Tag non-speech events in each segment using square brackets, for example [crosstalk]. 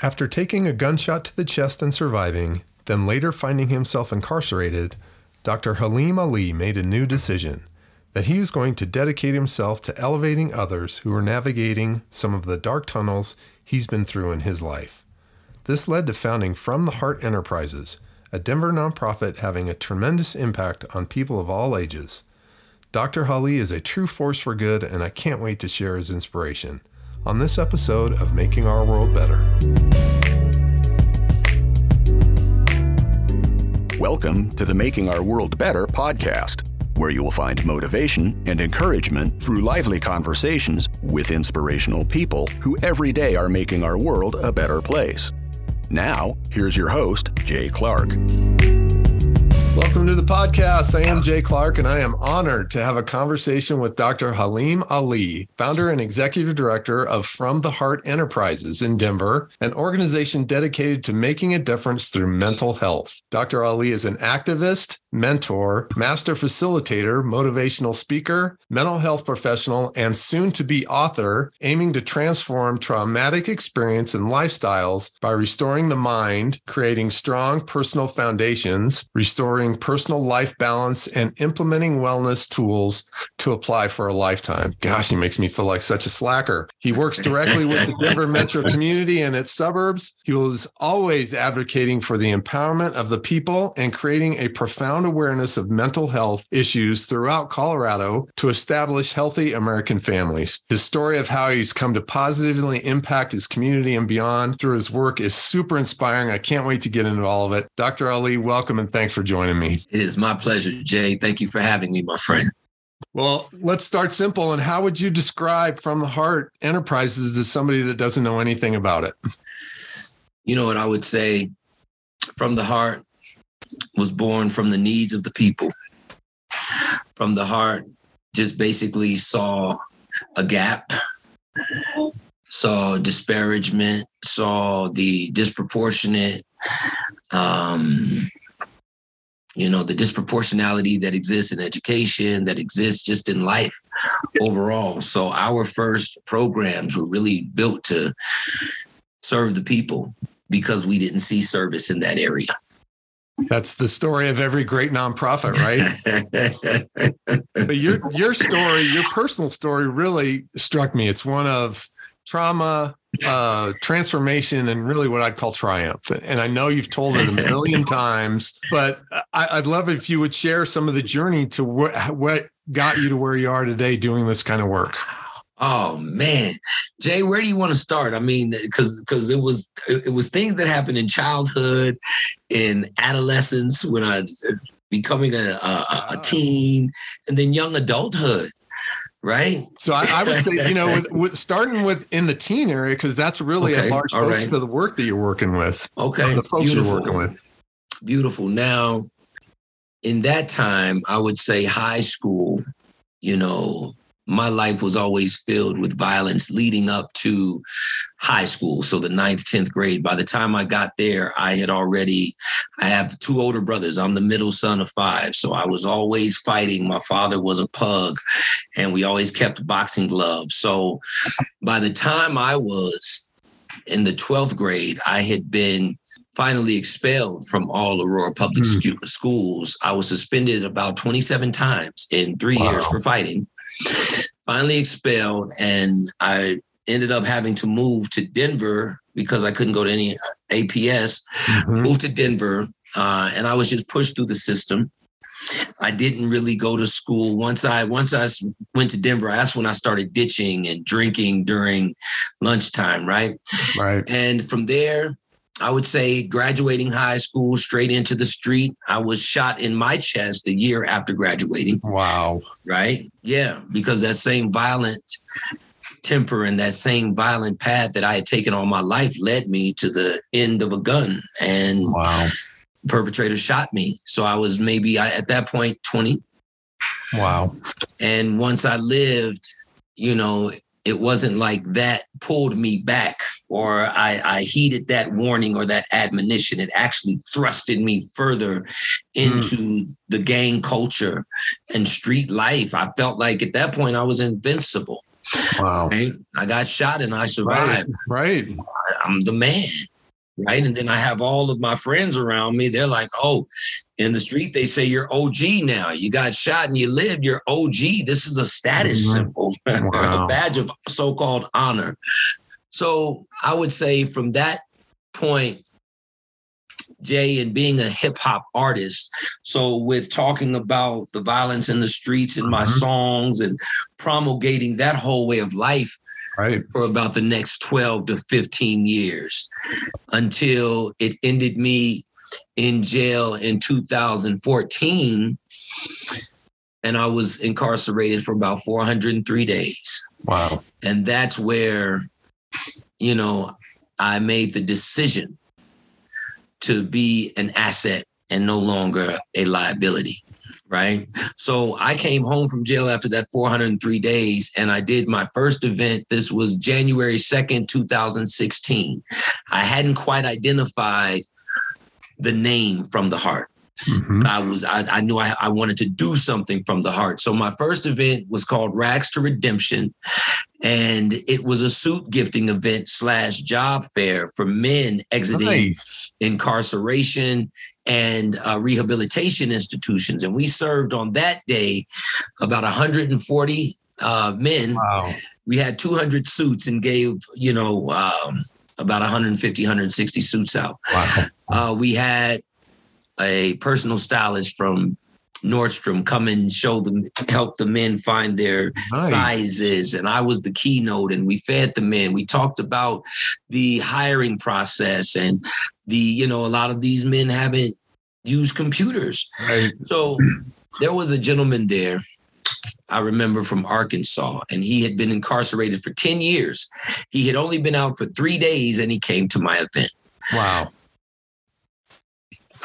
After taking a gunshot to the chest and surviving, then later finding himself incarcerated, Dr. Halim Ali made a new decision that he was going to dedicate himself to elevating others who were navigating some of the dark tunnels he's been through in his life. This led to founding From the Heart Enterprises, a Denver nonprofit having a tremendous impact on people of all ages. Dr. Ali is a true force for good, and I can't wait to share his inspiration on this episode of Making Our World Better. Welcome to the Making Our World Better podcast, where you will find motivation and encouragement through lively conversations with inspirational people who every day are making our world a better place. Now, here's your host, Jay Clark. Welcome to the podcast. I am Jay Clark, and I am honored to have a conversation with Dr. Halim Ali, founder and executive director of From the Heart Enterprises in Denver, an organization dedicated to making a difference through mental health. Dr. Ali is an activist, mentor, master facilitator, motivational speaker, mental health professional, and soon to be author, aiming to transform traumatic experience and lifestyles by restoring the mind, creating strong personal foundations, restoring personal life balance and implementing wellness tools to apply for a lifetime. Gosh, he makes me feel like such a slacker. He works directly with the Denver [laughs] metro community and its suburbs. He was always advocating for the empowerment of the people and creating a profound awareness of mental health issues throughout Colorado to establish healthy American families. His story of how he's come to positively impact his community and beyond through his work is super inspiring. I can't wait to get into all of it. Dr. Ali, welcome and thanks for joining me. It is my pleasure, Jay. Thank you for having me, my friend. Well, let's start simple. And how would you describe From the Heart Enterprises to somebody that doesn't know anything about it? You know what I would say? From the Heart was born from the needs of the people. From the Heart just basically saw a gap, saw disparagement, saw the disproportionate um, you know the disproportionality that exists in education that exists just in life overall so our first programs were really built to serve the people because we didn't see service in that area that's the story of every great nonprofit, right? [laughs] but your your story, your personal story really struck me. It's one of trauma, uh, transformation, and really what I'd call triumph. And I know you've told it a million [laughs] times, but I, would love if you would share some of the journey to what, what got you to where you are today doing this kind of work. Oh man, Jay, where do you want to start? I mean, because because it was it was things that happened in childhood, in adolescence, when I becoming a, a, a teen, and then young adulthood right? So I, I, would say, you know, with, with starting with in the teen area, because that's really okay. a large focus right. of the work that you're working with. Okay. The folks Beautiful. you're working with. Beautiful. Now, in that time, I would say high school, you know, my life was always filled with violence leading up to high school. So the ninth, 10th grade. By the time I got there, I had already, I have two older brothers. I'm the middle son of five. So I was always fighting. My father was a pug and we always kept boxing gloves. So by the time I was in the 12th grade, I had been finally expelled from all Aurora public mm. schools. I was suspended about 27 times in three wow. years for fighting finally expelled, and I ended up having to move to Denver because I couldn't go to any APS. Mm-hmm. Moved to Denver, uh, and I was just pushed through the system. I didn't really go to school. Once I once I went to Denver, that's when I started ditching and drinking during lunchtime, right? Right. And from there, I would say graduating high school straight into the street. I was shot in my chest a year after graduating. Wow. Right? Yeah, because that same violent temper and that same violent path that I had taken all my life led me to the end of a gun. And wow. perpetrator shot me. So I was maybe I, at that point 20. Wow. And once I lived, you know, it wasn't like that pulled me back or I, I, heeded that warning or that admonition. It actually thrusted me further into mm. the gang culture and street life. I felt like at that point I was invincible. Wow. Right? I got shot and I survived. Right. right. I'm the man. Right. And then I have all of my friends around me. They're like, oh, in the street, they say you're OG now. You got shot and you lived, you're OG. This is a status mm-hmm. symbol, [laughs] wow. a badge of so called honor. So I would say from that point, Jay, and being a hip hop artist. So, with talking about the violence in the streets in my mm-hmm. songs and promulgating that whole way of life right. for about the next 12 to 15 years until it ended me in jail in 2014. And I was incarcerated for about 403 days. Wow. And that's where, you know, I made the decision to be an asset and no longer a liability. Right. So I came home from jail after that 403 days and I did my first event. This was January 2nd, 2016. I hadn't quite identified the name from the heart. Mm-hmm. I was I, I knew I, I, wanted to do something from the heart. So my first event was called Rags to Redemption, and it was a suit gifting event slash job fair for men exiting nice. incarceration and uh, rehabilitation institutions. And we served on that day about 140 uh, men. Wow. We had 200 suits and gave you know um, about 150 160 suits out. Wow. Uh, we had a personal stylist from Nordstrom come and show them, help the men find their nice. sizes. And I was the keynote and we fed the men. We talked about the hiring process and the, you know, a lot of these men haven't used computers. Right. So there was a gentleman there. I remember from Arkansas, and he had been incarcerated for 10 years. He had only been out for three days and he came to my event. Wow.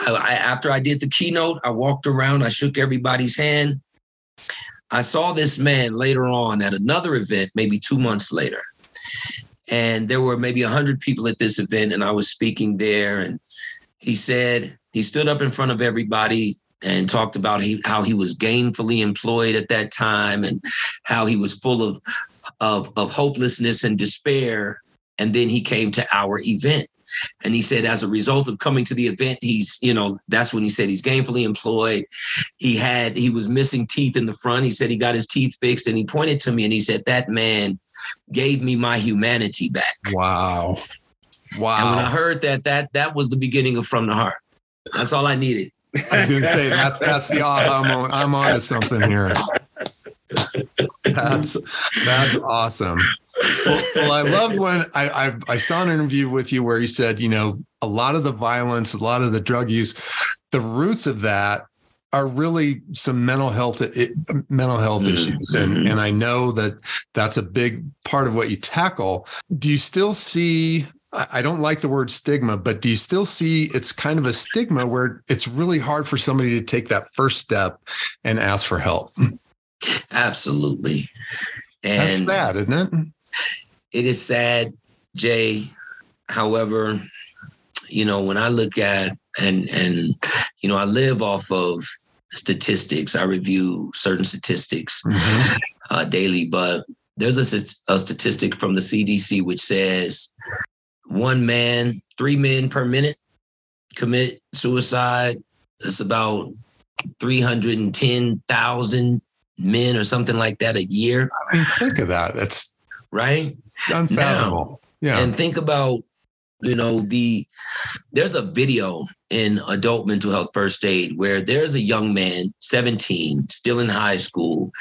I, after I did the keynote, I walked around, I shook everybody's hand. I saw this man later on at another event, maybe two months later. And there were maybe 100 people at this event, and I was speaking there. And he said, he stood up in front of everybody and talked about he, how he was gainfully employed at that time and how he was full of, of, of hopelessness and despair. And then he came to our event. And he said, as a result of coming to the event, he's, you know, that's when he said he's gainfully employed. He had, he was missing teeth in the front. He said he got his teeth fixed and he pointed to me and he said, that man gave me my humanity back. Wow. Wow. And when I heard that, that, that was the beginning of From the Heart. That's all I needed. I didn't say that's, that's the, I'm on, I'm on to something here. That's that's awesome. Well, well, I loved when I, I, I saw an interview with you where you said, you know, a lot of the violence, a lot of the drug use, the roots of that are really some mental health mental health mm-hmm. issues and mm-hmm. and I know that that's a big part of what you tackle do you still see I don't like the word stigma but do you still see it's kind of a stigma where it's really hard for somebody to take that first step and ask for help Absolutely. And That's sad, isn't it? It is sad, Jay. However, you know, when I look at and and you know, I live off of statistics. I review certain statistics mm-hmm. uh, daily, but there's a, a statistic from the CDC which says one man, three men per minute commit suicide. It's about 310,000 men or something like that a year. I mean, think of that. That's right. It's unfathomable. Now, yeah. And think about, you know, the there's a video in adult mental health first aid where there's a young man, 17, still in high school,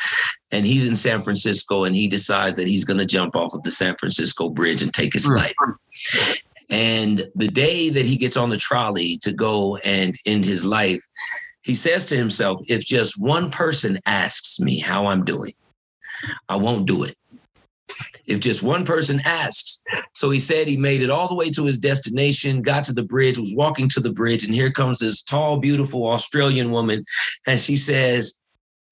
and he's in San Francisco and he decides that he's going to jump off of the San Francisco bridge and take his mm. life. And the day that he gets on the trolley to go and end his life, he says to himself, if just one person asks me how I'm doing, I won't do it. If just one person asks. So he said he made it all the way to his destination, got to the bridge, was walking to the bridge, and here comes this tall, beautiful Australian woman. And she says,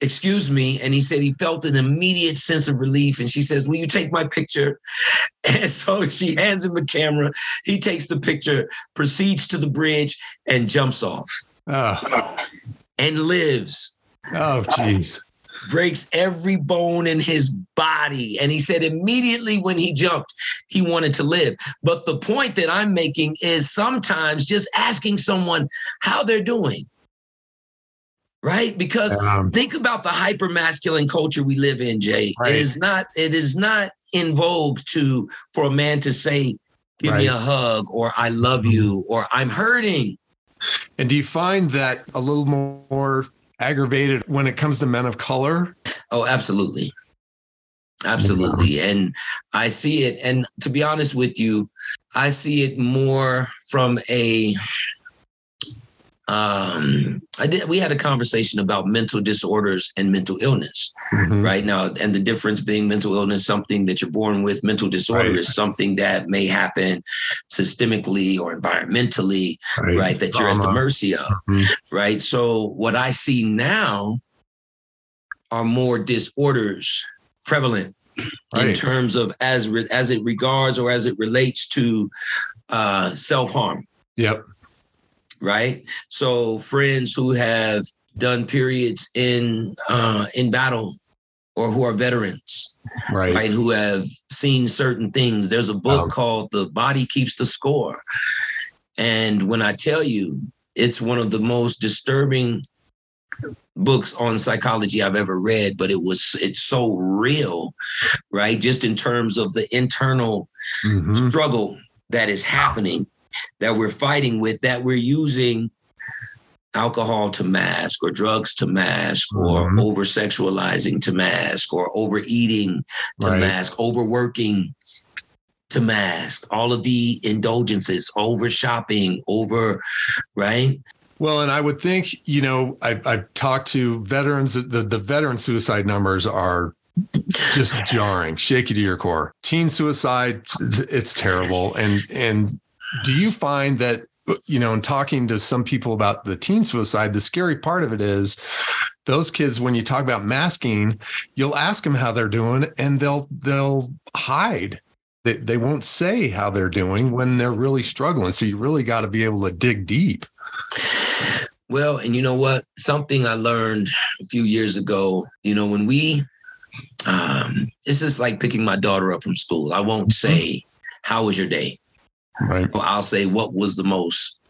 Excuse me. And he said he felt an immediate sense of relief. And she says, Will you take my picture? [laughs] And so she hands him the camera. He takes the picture, proceeds to the bridge, and jumps off. Oh. And lives. Oh, jeez. breaks every bone in his body. And he said immediately when he jumped, he wanted to live. But the point that I'm making is sometimes just asking someone how they're doing. Right? Because um, think about the hyper masculine culture we live in, Jay. Right. It is not, it is not in vogue to for a man to say, give right. me a hug or I love you or I'm hurting. And do you find that a little more aggravated when it comes to men of color? Oh, absolutely. Absolutely. And I see it. And to be honest with you, I see it more from a um, I did. We had a conversation about mental disorders and mental illness, mm-hmm. right now, and the difference being mental illness something that you're born with. Mental disorder right. is something that may happen systemically or environmentally, right? right that Trauma. you're at the mercy of, mm-hmm. right? So what I see now are more disorders prevalent right. in terms of as re- as it regards or as it relates to uh, self harm. Yep right? So friends who have done periods in uh, in battle or who are veterans, right? Right, who have seen certain things. There's a book um, called "The Body Keeps the Score," and when I tell you, it's one of the most disturbing books on psychology I've ever read, but it was it's so real, right? Just in terms of the internal mm-hmm. struggle that is happening that we're fighting with that we're using alcohol to mask or drugs to mask or mm-hmm. over sexualizing to mask or overeating to right. mask overworking to mask all of the indulgences over shopping over right well, and I would think, you know, I, I've talked to veterans, the, the veteran suicide numbers are just jarring, shake you to your core. Teen suicide, it's terrible. And and do you find that you know in talking to some people about the teen suicide the scary part of it is those kids when you talk about masking you'll ask them how they're doing and they'll they'll hide. They, they won't say how they're doing when they're really struggling. So you really got to be able to dig deep. Well and you know what? Something i learned a few years ago you know when we um this is like picking my daughter up from school. I won't mm-hmm. say how was your day Right. I'll say what was the most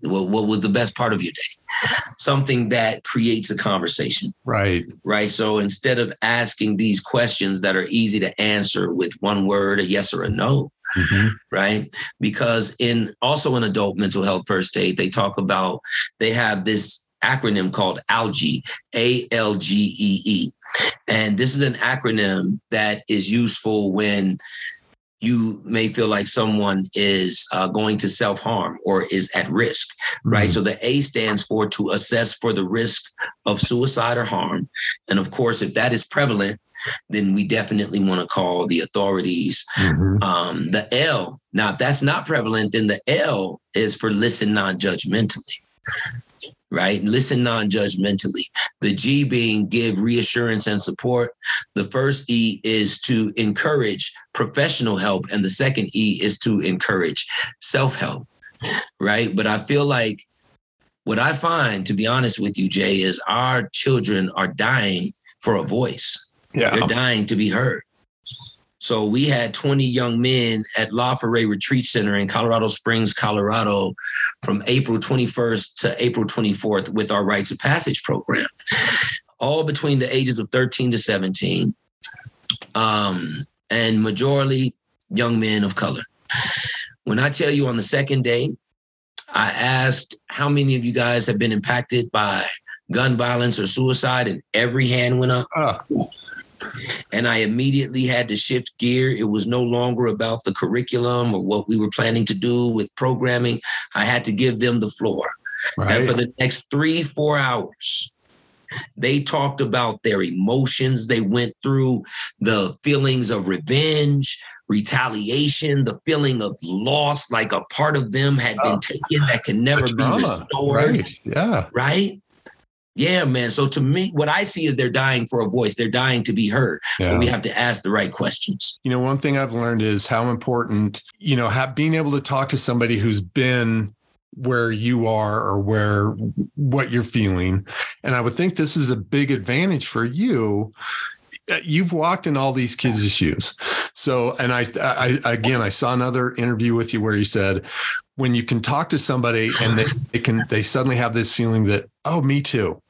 what, what was the best part of your day? Something that creates a conversation. Right. Right. So instead of asking these questions that are easy to answer with one word a yes or a no. Mm-hmm. right. Because in also in adult mental health first aid they talk about they have this acronym called ALGEE a-l-g-e-e and this is an acronym that is useful when you may feel like someone is uh, going to self harm or is at risk, right? Mm-hmm. So the A stands for to assess for the risk of suicide or harm. And of course, if that is prevalent, then we definitely want to call the authorities. Mm-hmm. Um, the L, now, if that's not prevalent, then the L is for listen non judgmentally right? Listen non judgmentally. The G being give reassurance and support. The first E is to encourage professional help, and the second E is to encourage self help, right? But I feel like what I find, to be honest with you, Jay, is our children are dying for a voice. Yeah. They're dying to be heard. So we had 20 young men at La Forêt Retreat Center in Colorado Springs, Colorado, from April 21st to April 24th with our Rites of Passage program, all between the ages of 13 to 17, um, and majority young men of color. When I tell you on the second day, I asked how many of you guys have been impacted by gun violence or suicide, and every hand went up. Uh and I immediately had to shift gear. It was no longer about the curriculum or what we were planning to do with programming. I had to give them the floor. Right. And for the next three, four hours, they talked about their emotions. They went through the feelings of revenge, retaliation, the feeling of loss, like a part of them had been oh. taken that can never be restored. Right. Yeah. Right. Yeah, man. So to me, what I see is they're dying for a voice. They're dying to be heard. Yeah. But we have to ask the right questions. You know, one thing I've learned is how important, you know, have, being able to talk to somebody who's been where you are or where what you're feeling. And I would think this is a big advantage for you. Uh, you've walked in all these kids' shoes. So, and I, I, again, I saw another interview with you where you said, when you can talk to somebody and they, they can, they suddenly have this feeling that, oh, me too.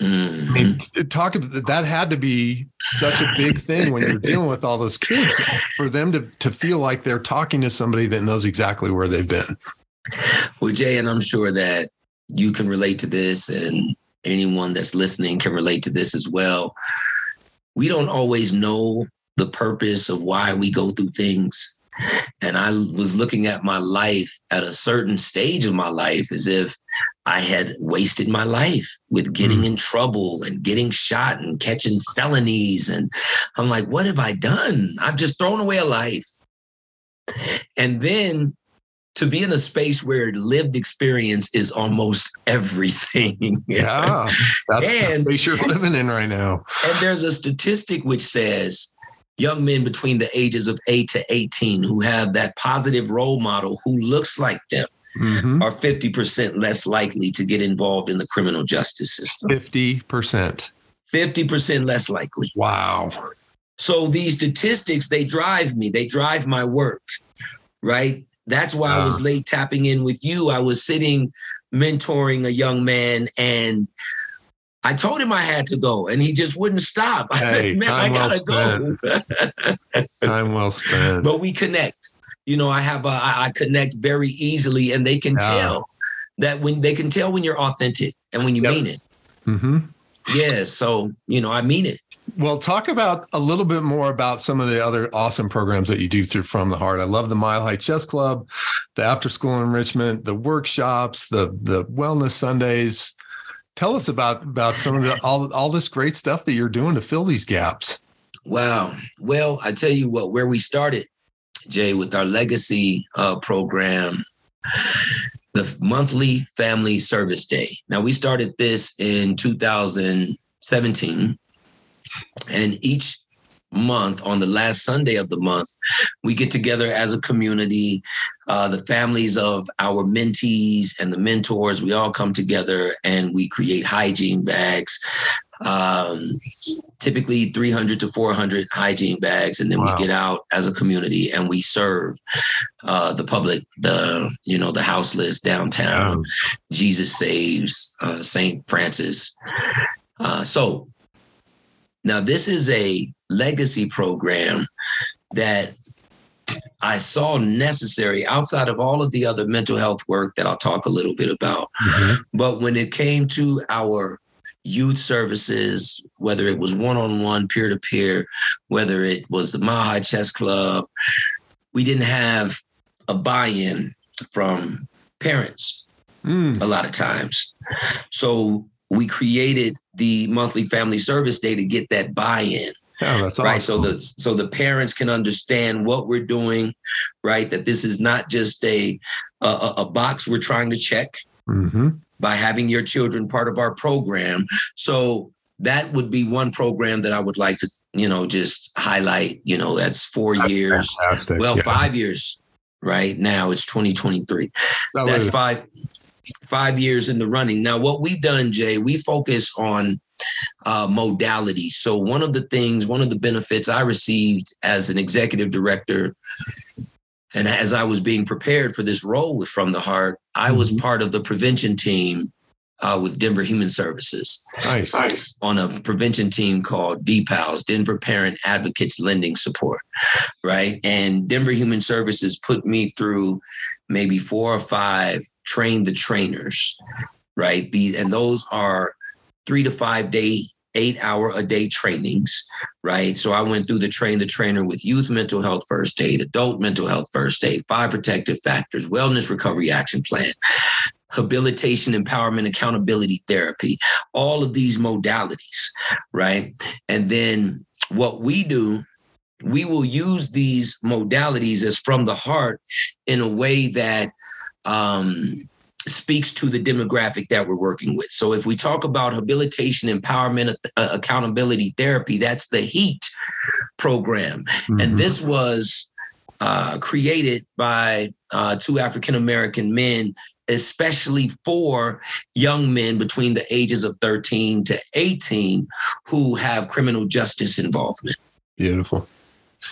Mm-hmm. I mean, talk about that had to be such a big thing when you're dealing with all those kids for them to to feel like they're talking to somebody that knows exactly where they've been. Well, Jay, and I'm sure that you can relate to this, and anyone that's listening can relate to this as well. We don't always know the purpose of why we go through things. And I was looking at my life at a certain stage of my life as if I had wasted my life with getting mm. in trouble and getting shot and catching felonies. And I'm like, what have I done? I've just thrown away a life. And then to be in a space where lived experience is almost [laughs] everything. yeah, that's and, the space you're living in right now. And there's a statistic which says young men between the ages of 8 to 18 who have that positive role model who looks like them mm-hmm. are 50% less likely to get involved in the criminal justice system. 50%. 50% less likely. Wow. So these statistics, they drive me, they drive my work, right? That's why I was late tapping in with you. I was sitting mentoring a young man and I told him I had to go, and he just wouldn't stop. I hey, said, "Man, I gotta well go." time well spent. But we connect. You know, I have a, I connect very easily, and they can yeah. tell that when they can tell when you're authentic and when you yep. mean it. Mm-hmm. Yeah. So you know, I mean it. Well, talk about a little bit more about some of the other awesome programs that you do through From the Heart. I love the Mile High Chess Club, the after school enrichment, the workshops, the the wellness Sundays tell us about about some of the all all this great stuff that you're doing to fill these gaps. Wow. Well, I tell you what, where we started, Jay, with our legacy uh, program, the monthly family service day. Now we started this in 2017, and each month on the last Sunday of the month, we get together as a community. Uh, the families of our mentees and the mentors, we all come together and we create hygiene bags. Um, typically 300 to 400 hygiene bags, and then wow. we get out as a community and we serve uh, the public, the you know the houseless downtown. Jesus saves uh, Saint Francis. Uh, so now this is a legacy program that I saw necessary outside of all of the other mental health work that I'll talk a little bit about. Mm-hmm. But when it came to our youth services, whether it was one on one, peer to peer, whether it was the High Chess Club, we didn't have a buy in from parents mm. a lot of times. So we created the monthly family service day to get that buy in. Yeah, that's right. So the so the parents can understand what we're doing, right? That this is not just a a, a box we're trying to check mm-hmm. by having your children part of our program. So that would be one program that I would like to, you know, just highlight. You know, that's four that's years. Fantastic. Well, yeah. five years. Right now, it's 2023. That's five five years in the running. Now, what we've done, Jay, we focus on uh, modalities. So, one of the things, one of the benefits I received as an executive director, and as I was being prepared for this role with From the Heart, I was mm-hmm. part of the prevention team uh, with Denver Human Services. Nice. nice. On a prevention team called DPALS, Denver Parent Advocates Lending Support, right? And Denver Human Services put me through maybe four or five train the trainers, right? The, and those are three to five day, eight hour a day trainings, right? So I went through the train the trainer with youth mental health first aid, adult mental health first aid, five protective factors, wellness recovery action plan, habilitation, empowerment, accountability therapy, all of these modalities, right? And then what we do we will use these modalities as from the heart in a way that um, speaks to the demographic that we're working with. So if we talk about habilitation, empowerment, uh, accountability therapy, that's the HEAT program. Mm-hmm. And this was uh, created by uh, two African American men especially for young men between the ages of 13 to 18 who have criminal justice involvement. Beautiful.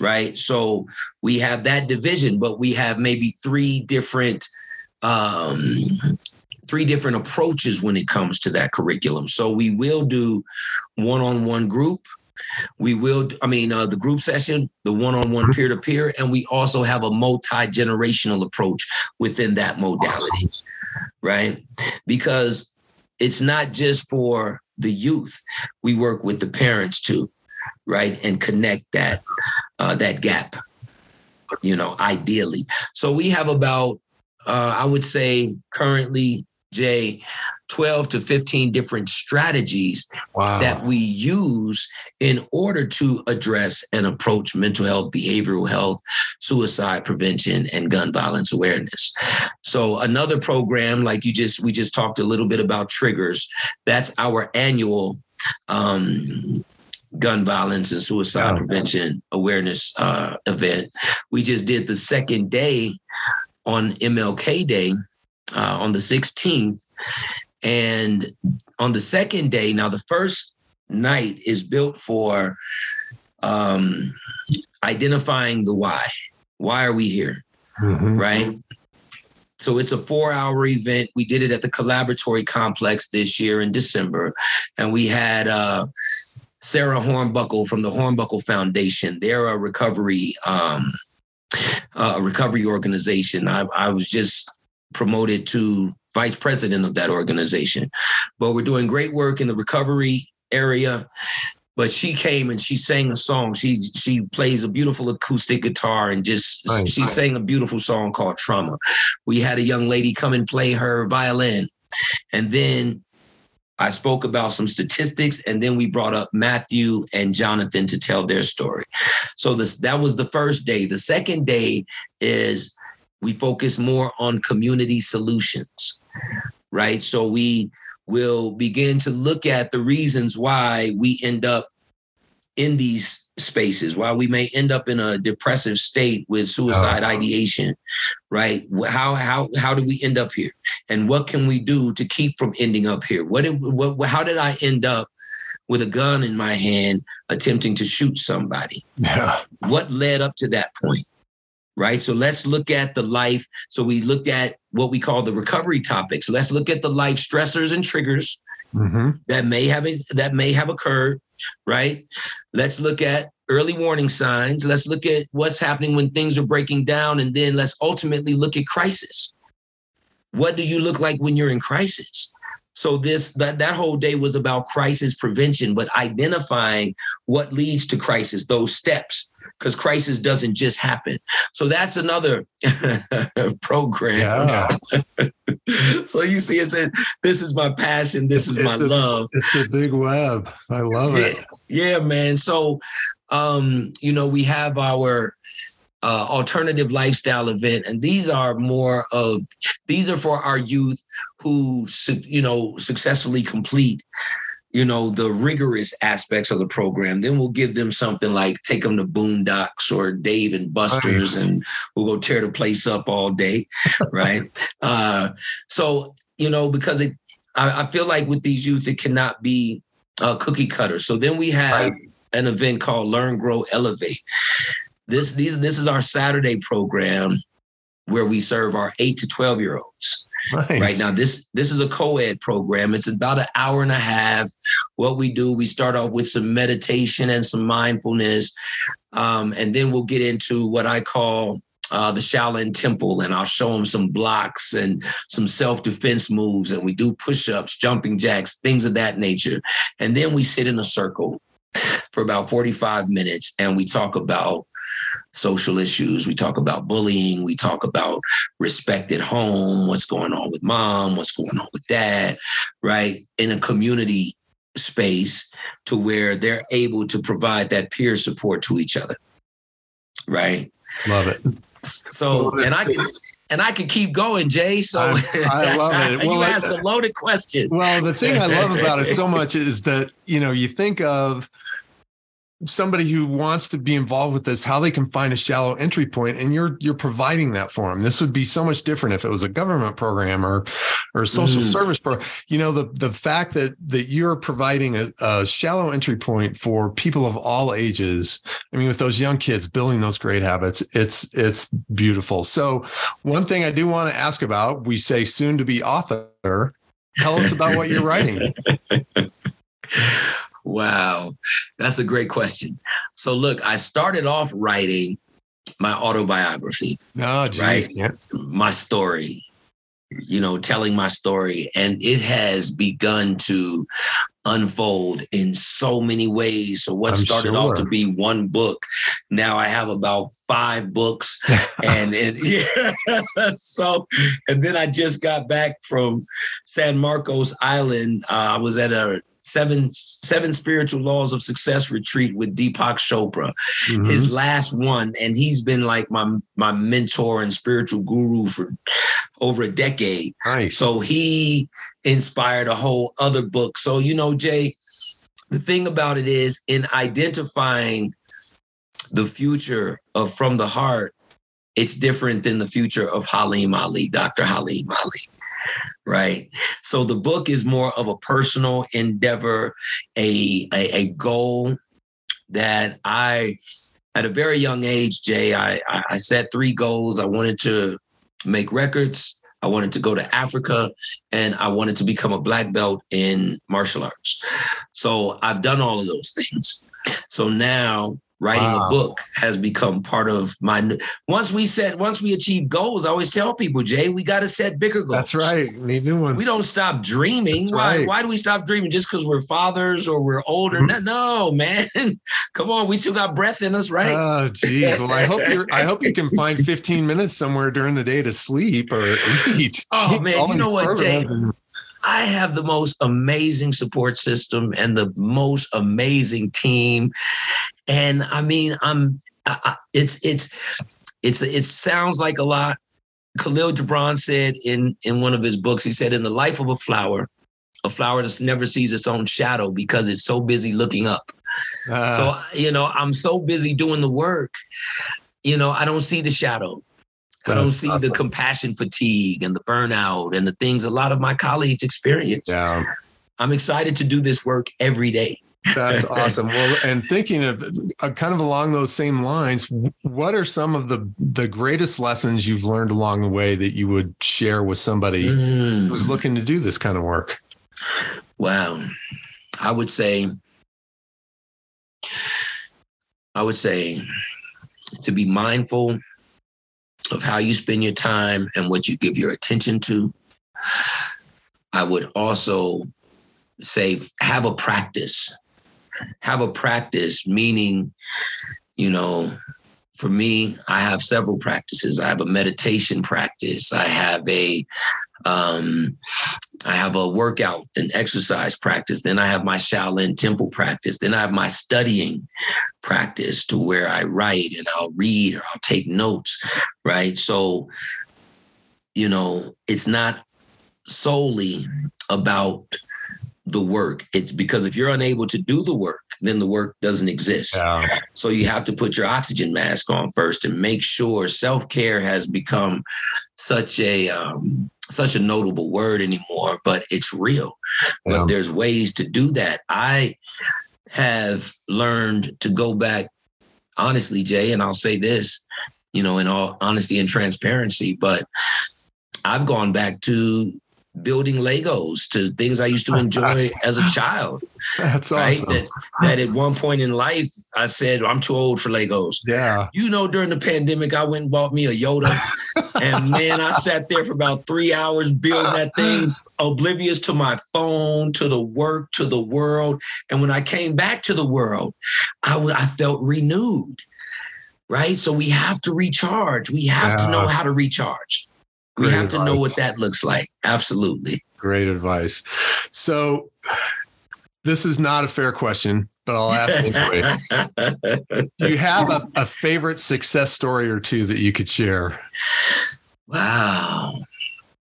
Right. So we have that division, but we have maybe three different um, three different approaches when it comes to that curriculum. So we will do one-on-one group. We will, I mean, uh, the group session, the one-on-one peer-to-peer, and we also have a multi-generational approach within that modality, right? Because it's not just for the youth. We work with the parents too, right, and connect that uh, that gap. You know, ideally. So we have about, uh, I would say, currently Jay, 12 to 15 different strategies wow. that we use in order to address and approach mental health, behavioral health, suicide prevention, and gun violence awareness. So another program, like you just we just talked a little bit about triggers. That's our annual um, gun violence and suicide prevention awareness uh, event. We just did the second day on MLK Day uh, on the 16th. And on the second day, now the first night is built for um, identifying the why. Why are we here? Mm-hmm. Right? So it's a four hour event. We did it at the Collaboratory Complex this year in December. And we had uh, Sarah Hornbuckle from the Hornbuckle Foundation. They're a recovery um, uh, recovery organization. I, I was just promoted to vice president of that organization. But we're doing great work in the recovery area. But she came and she sang a song. She she plays a beautiful acoustic guitar and just nice. she sang a beautiful song called Trauma. We had a young lady come and play her violin. And then I spoke about some statistics, and then we brought up Matthew and Jonathan to tell their story. So this that was the first day. The second day is we focus more on community solutions, right? So we will begin to look at the reasons why we end up in these spaces, while we may end up in a depressive state with suicide oh. ideation, right? How how how do we end up here, and what can we do to keep from ending up here? What did what how did I end up with a gun in my hand attempting to shoot somebody? Yeah. What led up to that point? right? So let's look at the life. So we looked at what we call the recovery topics. Let's look at the life stressors and triggers mm-hmm. that may have that may have occurred, right? Let's look at early warning signs. Let's look at what's happening when things are breaking down, and then let's ultimately look at crisis. What do you look like when you're in crisis? So this that that whole day was about crisis prevention, but identifying what leads to crisis, those steps because crisis doesn't just happen. So that's another [laughs] program. Yeah. [laughs] so you see, it's a, this is my passion. This is my it's love. A, it's a big web. I love yeah, it. Yeah, man. So, um, you know, we have our uh, alternative lifestyle event, and these are more of these are for our youth who, you know, successfully complete you know, the rigorous aspects of the program. Then we'll give them something like take them to Boondocks or Dave and Buster's, nice. and we'll go tear the place up all day, [laughs] right? uh, so you know, because it, I, I, feel like with these youth, it cannot be a cookie cutter. So then we have right. an event called Learn, Grow, Elevate. This these this is our Saturday program where we serve our eight to twelve year olds. Nice. Right now, this this is a co-ed program. It's about an hour and a half. What we do, we start off with some meditation and some mindfulness, um, and then we'll get into what I call uh, the Shaolin Temple, and I'll show them some blocks and some self defense moves, and we do push ups, jumping jacks, things of that nature, and then we sit in a circle for about 45 minutes and we talk about social issues. We talk about bullying. We talk about respect at home, what's going on with mom, what's going on with dad, right? In a community space to where they're able to provide that peer support to each other. Right. Love it. So, and I can, and I can keep going, Jay. So I, I love it. [laughs] Well, you asked a loaded question. Well, the thing I love about it so much is that, you know, you think of somebody who wants to be involved with this how they can find a shallow entry point and you're you're providing that for them this would be so much different if it was a government program or or a social mm. service program you know the the fact that that you're providing a, a, shallow entry point for people of all ages. I mean with those young kids building those great habits it's it's beautiful. So one thing i do want to ask about we say soon to be author. Tell us about what you're writing [laughs] Wow, that's a great question. So, look, I started off writing my autobiography. No, geez, right? Yeah. My story, you know, telling my story. And it has begun to unfold in so many ways. So, what I'm started sure. off to be one book, now I have about five books. [laughs] and, and [laughs] yeah, so, and then I just got back from San Marcos Island. Uh, I was at a seven seven spiritual laws of success retreat with Deepak Chopra, mm-hmm. his last one, and he's been like my my mentor and spiritual guru for over a decade. Nice. So he inspired a whole other book. So you know, Jay, the thing about it is in identifying the future of from the heart, it's different than the future of Halim Ali, Dr. Halim Ali right? So the book is more of a personal endeavor, a, a, a goal that I, at a very young age, Jay, I, I set three goals. I wanted to make records. I wanted to go to Africa and I wanted to become a black belt in martial arts. So I've done all of those things. So now writing wow. a book has become part of my once we set once we achieve goals i always tell people jay we got to set bigger goals. That's right. Need new ones. We don't stop dreaming. That's why right. why do we stop dreaming? Just because we're fathers or we're older? Mm-hmm. no man. [laughs] Come on we still got breath in us right? Oh geez. Well i hope you i hope you can find [laughs] 15 minutes somewhere during the day to sleep or eat. Oh man you know what jay I have the most amazing support system and the most amazing team. And I mean, I'm I, it's it's it's it sounds like a lot. Khalil Gibran said in in one of his books, he said, "In the life of a flower, a flower that never sees its own shadow because it's so busy looking up." Uh, so you know, I'm so busy doing the work. You know, I don't see the shadow. I don't see awesome. the compassion fatigue and the burnout and the things a lot of my colleagues experience. Yeah. I'm excited to do this work every day. That's [laughs] awesome. Well, and thinking of uh, kind of along those same lines, what are some of the the greatest lessons you've learned along the way that you would share with somebody mm. who's looking to do this kind of work? Well, I would say I would say to be mindful of how you spend your time and what you give your attention to. I would also say have a practice. Have a practice, meaning, you know, for me, I have several practices. I have a meditation practice. I have a um, I have a workout and exercise practice. Then I have my Shaolin temple practice. Then I have my studying practice to where I write and I'll read or I'll take notes, right? So, you know, it's not solely about the work. It's because if you're unable to do the work, then the work doesn't exist. Yeah. So you have to put your oxygen mask on first and make sure self care has become such a um, such a notable word anymore, but it's real. Yeah. But there's ways to do that. I have learned to go back, honestly, Jay, and I'll say this, you know, in all honesty and transparency, but I've gone back to building Legos to things I used to enjoy [laughs] as a child. That's right? awesome. That, that at one point in life, I said, I'm too old for Legos. Yeah. You know, during the pandemic, I went and bought me a Yoda. [laughs] and man, I sat there for about three hours building that thing, oblivious to my phone, to the work, to the world. And when I came back to the world, I, w- I felt renewed. Right. So we have to recharge. We have yeah. to know how to recharge. Great we have advice. to know what that looks like. Absolutely. Great advice. So, this is not a fair question, but I'll ask anyway. [laughs] Do you have a, a favorite success story or two that you could share? Wow.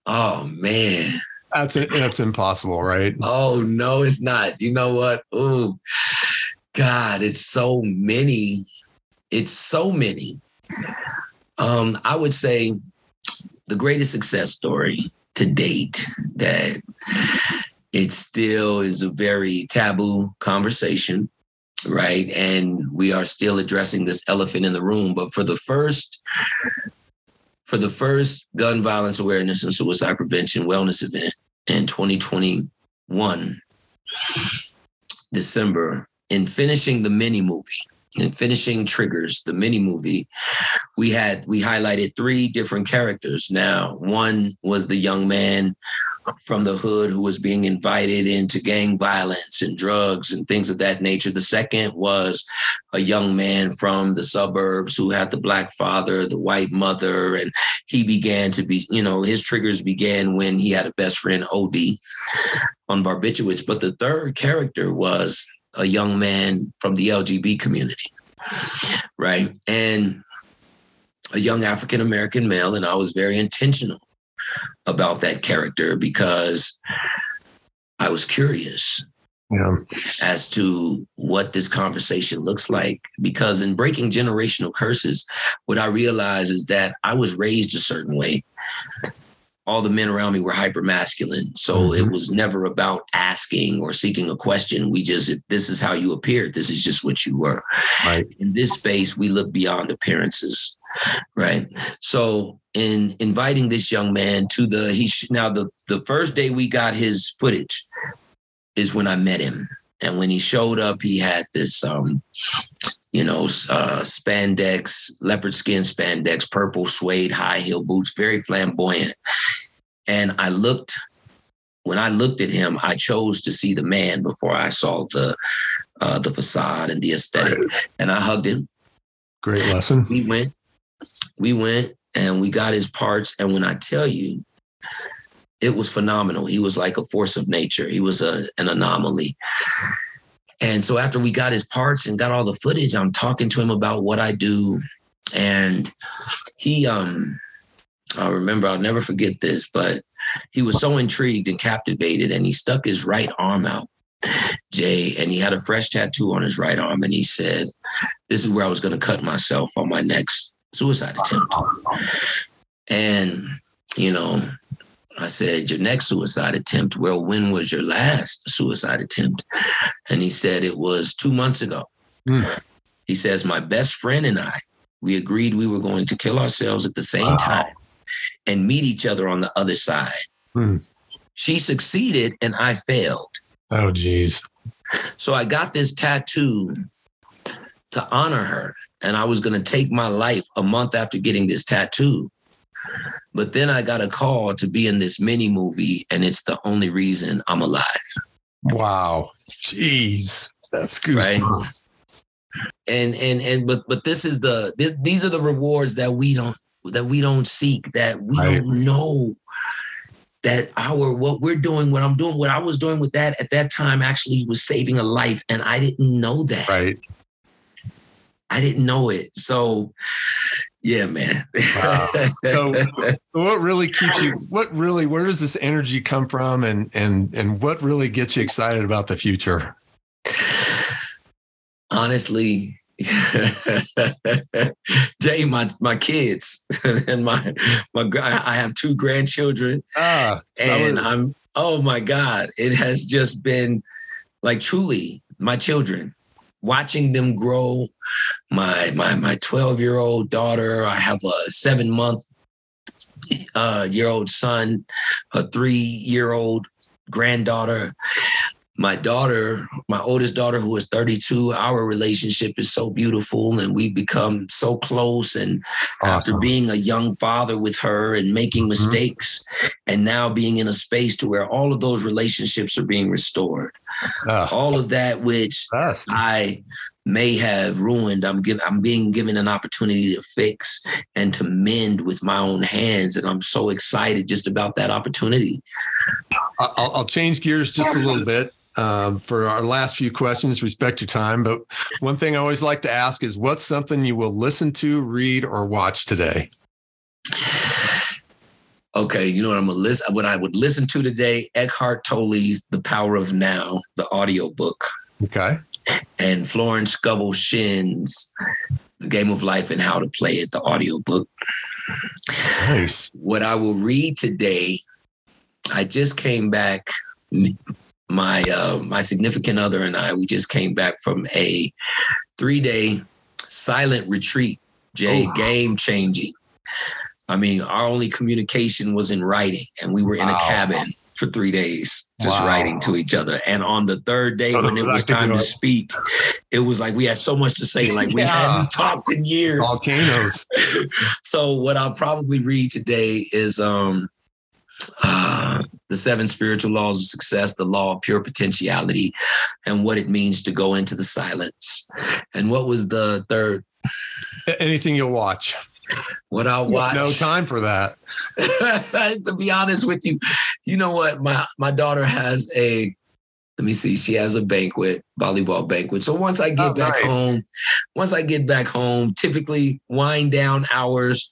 Oh, man. That's a, that's impossible, right? Oh no, it's not. You know what? Ooh, God, it's so many. It's so many. Um, I would say the greatest success story to date that it still is a very taboo conversation, right? And we are still addressing this elephant in the room. But for the first, for the first gun violence awareness and suicide prevention wellness event in 2021, December, in finishing the mini movie, in finishing Triggers, the mini movie, we had we highlighted three different characters. Now, one was the young man from the hood who was being invited into gang violence and drugs and things of that nature. The second was a young man from the suburbs who had the black father, the white mother, and he began to be, you know, his triggers began when he had a best friend, OD, on Barbiturates. But the third character was a young man from the LGB community, right? And a young African American male, and I was very intentional about that character because I was curious yeah. as to what this conversation looks like. Because in breaking generational curses, what I realized is that I was raised a certain way all the men around me were hyper masculine. So mm-hmm. it was never about asking or seeking a question. We just, this is how you appeared. This is just what you were. Right. In this space, we look beyond appearances. Right. So in inviting this young man to the, he now the, the first day we got his footage is when I met him. And when he showed up, he had this, um, you know, uh, spandex, leopard skin spandex, purple suede high heel boots, very flamboyant. And I looked, when I looked at him, I chose to see the man before I saw the uh, the facade and the aesthetic. And I hugged him. Great lesson. We went, we went, and we got his parts. And when I tell you, it was phenomenal. He was like a force of nature. He was a, an anomaly. And so after we got his parts and got all the footage, I'm talking to him about what I do. And he um I remember I'll never forget this, but he was so intrigued and captivated and he stuck his right arm out, Jay, and he had a fresh tattoo on his right arm. And he said, This is where I was gonna cut myself on my next suicide attempt. And, you know, I said, Your next suicide attempt. Well, when was your last suicide attempt? And he said, It was two months ago. Mm. He says, My best friend and I, we agreed we were going to kill ourselves at the same wow. time and meet each other on the other side. Mm. She succeeded and I failed. Oh, geez. So I got this tattoo to honor her. And I was going to take my life a month after getting this tattoo. But then I got a call to be in this mini movie, and it's the only reason I'm alive. Wow. Jeez. That's good. Right? And and and but but this is the th- these are the rewards that we don't that we don't seek, that we right. don't know that our what we're doing, what I'm doing, what I was doing with that at that time actually was saving a life. And I didn't know that. Right. I didn't know it. So yeah, man. wow. [laughs] So, what really keeps you? What really? Where does this energy come from, and and and what really gets you excited about the future? Honestly, [laughs] Jay, my my kids [laughs] and my my I have two grandchildren, ah, and I'm oh my god, it has just been like truly my children watching them grow. My my my 12 year old daughter, I have a seven month uh, year old son, a three year old granddaughter my daughter, my oldest daughter, who is 32, our relationship is so beautiful and we've become so close. And awesome. after being a young father with her and making mm-hmm. mistakes, and now being in a space to where all of those relationships are being restored. Uh, all of that which best. I may have ruined, I'm give, I'm being given an opportunity to fix and to mend with my own hands. And I'm so excited just about that opportunity. I'll, I'll change gears just a little bit um, for our last few questions. Respect your time, but one thing I always like to ask is, what's something you will listen to, read, or watch today? Okay, you know what I'm gonna listen. What I would listen to today: Eckhart Tolle's "The Power of Now," the audio book. Okay. and Florence Scovel Shinn's The Game of Life and How to Play It, the audiobook. Nice. What I will read today, I just came back. My uh, my significant other and I, we just came back from a three day silent retreat. Jay, Oh, wow. game changing. I mean, our only communication was in writing, and we were in a cabin for three days, just Wow. writing to each other. And on the third day, when it was time to speak, it was like we had so much to say, like we Yeah. hadn't talked in years. Volcanoes. [laughs] so what I'll probably read today is um uh the seven spiritual laws of success, the law of pure potentiality, and what it means to go into the silence. And what was the third? Anything you'll watch. What I'll watch. No time for that. [laughs] to be honest with you, you know what? My my daughter has a let me see, she has a banquet, volleyball banquet. So once I get Oh, back nice. home, once I get back home, typically wind down hours,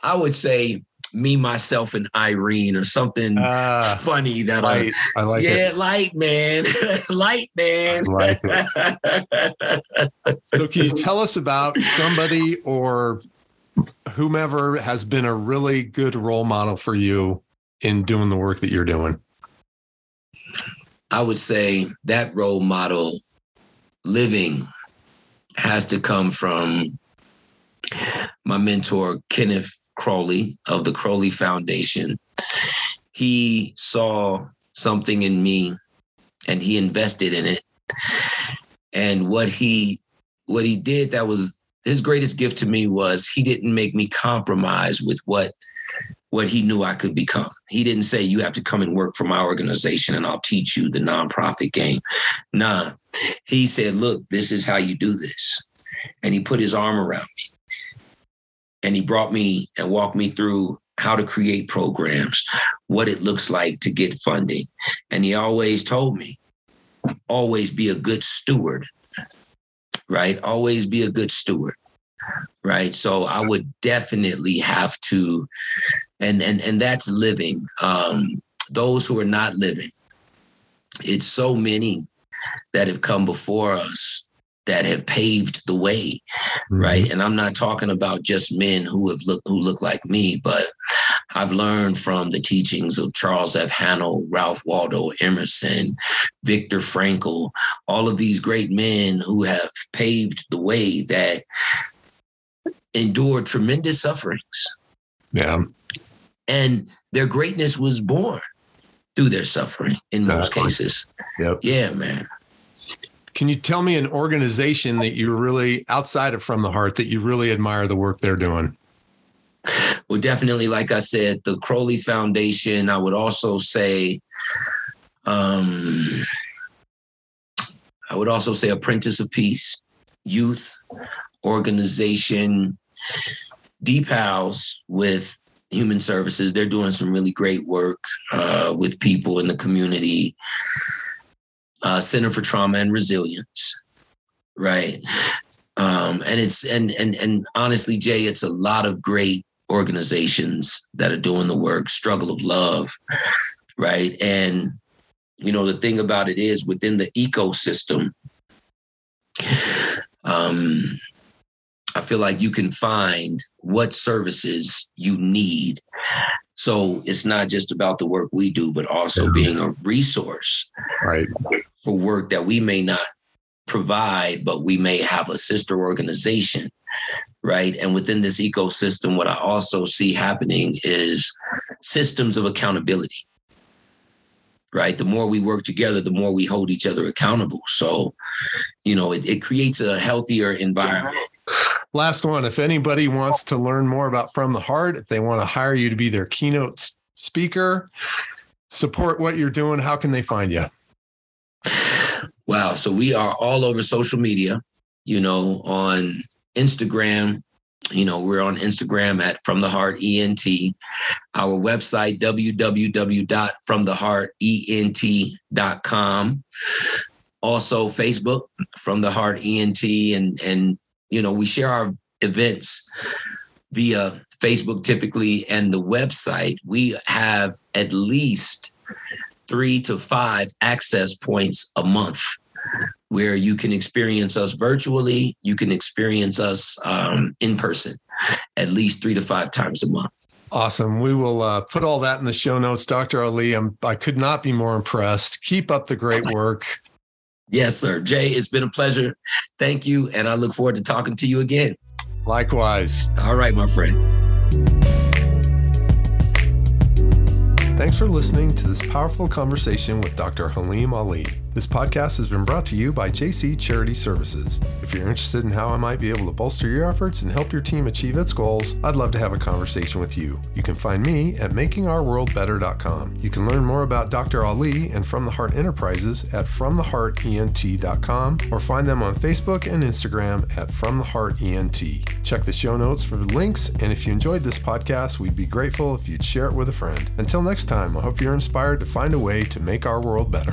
I would say me, myself, and Irene or something Ah, funny that I light. I like yeah, it. light man. [laughs] light man. Like [laughs] So, can you tell us about somebody or whomever has been a really good role model for you in doing the work that you're doing? I would say that role model living has to come from my mentor, Kenneth Crowley of the Crowley Foundation. He saw something in me and he invested in it. And what he what he did that was his greatest gift to me was he didn't make me compromise with what what he knew I could become. He didn't say, you have to come and work for my organization and I'll teach you the nonprofit game. Nah, he said, look, this is how you do this. And he put his arm around me and he brought me and walked me through how to create programs, what it looks like to get funding. And he always told me, always be a good steward, right? Always be a good steward right so i would definitely have to and and and that's living um those who are not living it's so many that have come before us that have paved the way mm-hmm. right? And i'm not talking about just men who have looked who look like me but i've learned from the teachings of charles f. Haanel ralph waldo emerson viktor frankl all of these great men who have paved the way that endured tremendous sufferings. Yeah. and their greatness was born through their suffering in most cases. Yep. yeah man Can you tell me an organization that you really, outside of From the Heart, that you really admire the work they're doing? well definitely like i said the crowley foundation. I would also say um i would also say apprentice of peace youth organization deep house with human services. They're doing some really great work uh, with people in the community uh, center for trauma and resilience right? Um, and it's and and and honestly jay it's a lot of great organizations that are doing the work struggle of love right? And you know the thing about it is within the ecosystem um i feel like you can find what services you need. So it's not just about the work we do but also being a resource. Right. Work that we may not provide, but we may have a sister organization, right? And within this ecosystem, what I also see happening is systems of accountability, right? The more we work together, the more we hold each other accountable. So, you know, it, it creates a healthier environment. Last one. If anybody wants to learn more about From the Heart, if they want to hire you to be their keynote speaker, support what you're doing, how can they find you? Wow. So we are all over social media, you know, on Instagram. You know, we're on Instagram at From the Heart ENT. Our website, www.fromtheheartent.com. Also, Facebook, From the Heart ENT. And, and, you know, we share our events via Facebook typically and the website. We have at least three to five access points a month where you can experience us virtually, you can experience us um, in person at least three to five times a month. Awesome. We will uh, put all that in the show notes. Dr. Ali, I'm, I could not be more impressed. Keep up the great [laughs] work. Yes, sir. Jay, it's been a pleasure. Thank you. And I look forward to talking to you again. Likewise. All right, my friend. Thanks for listening to this powerful conversation with Dr. Halim Ali. This podcast has been brought to you by JC Charity Services. If you're interested in how I might be able to bolster your efforts and help your team achieve its goals, I'd love to have a conversation with you. You can find me at makingourworldbetter.com. You can learn more about Dr. Ali and From the Heart Enterprises at fromtheheartent.com or find them on Facebook and Instagram at From the Heart ENT. Check the show notes for links, and if you enjoyed this podcast, we'd be grateful if you'd share it with a friend. Until next time, I hope you're inspired to find a way to make our world better.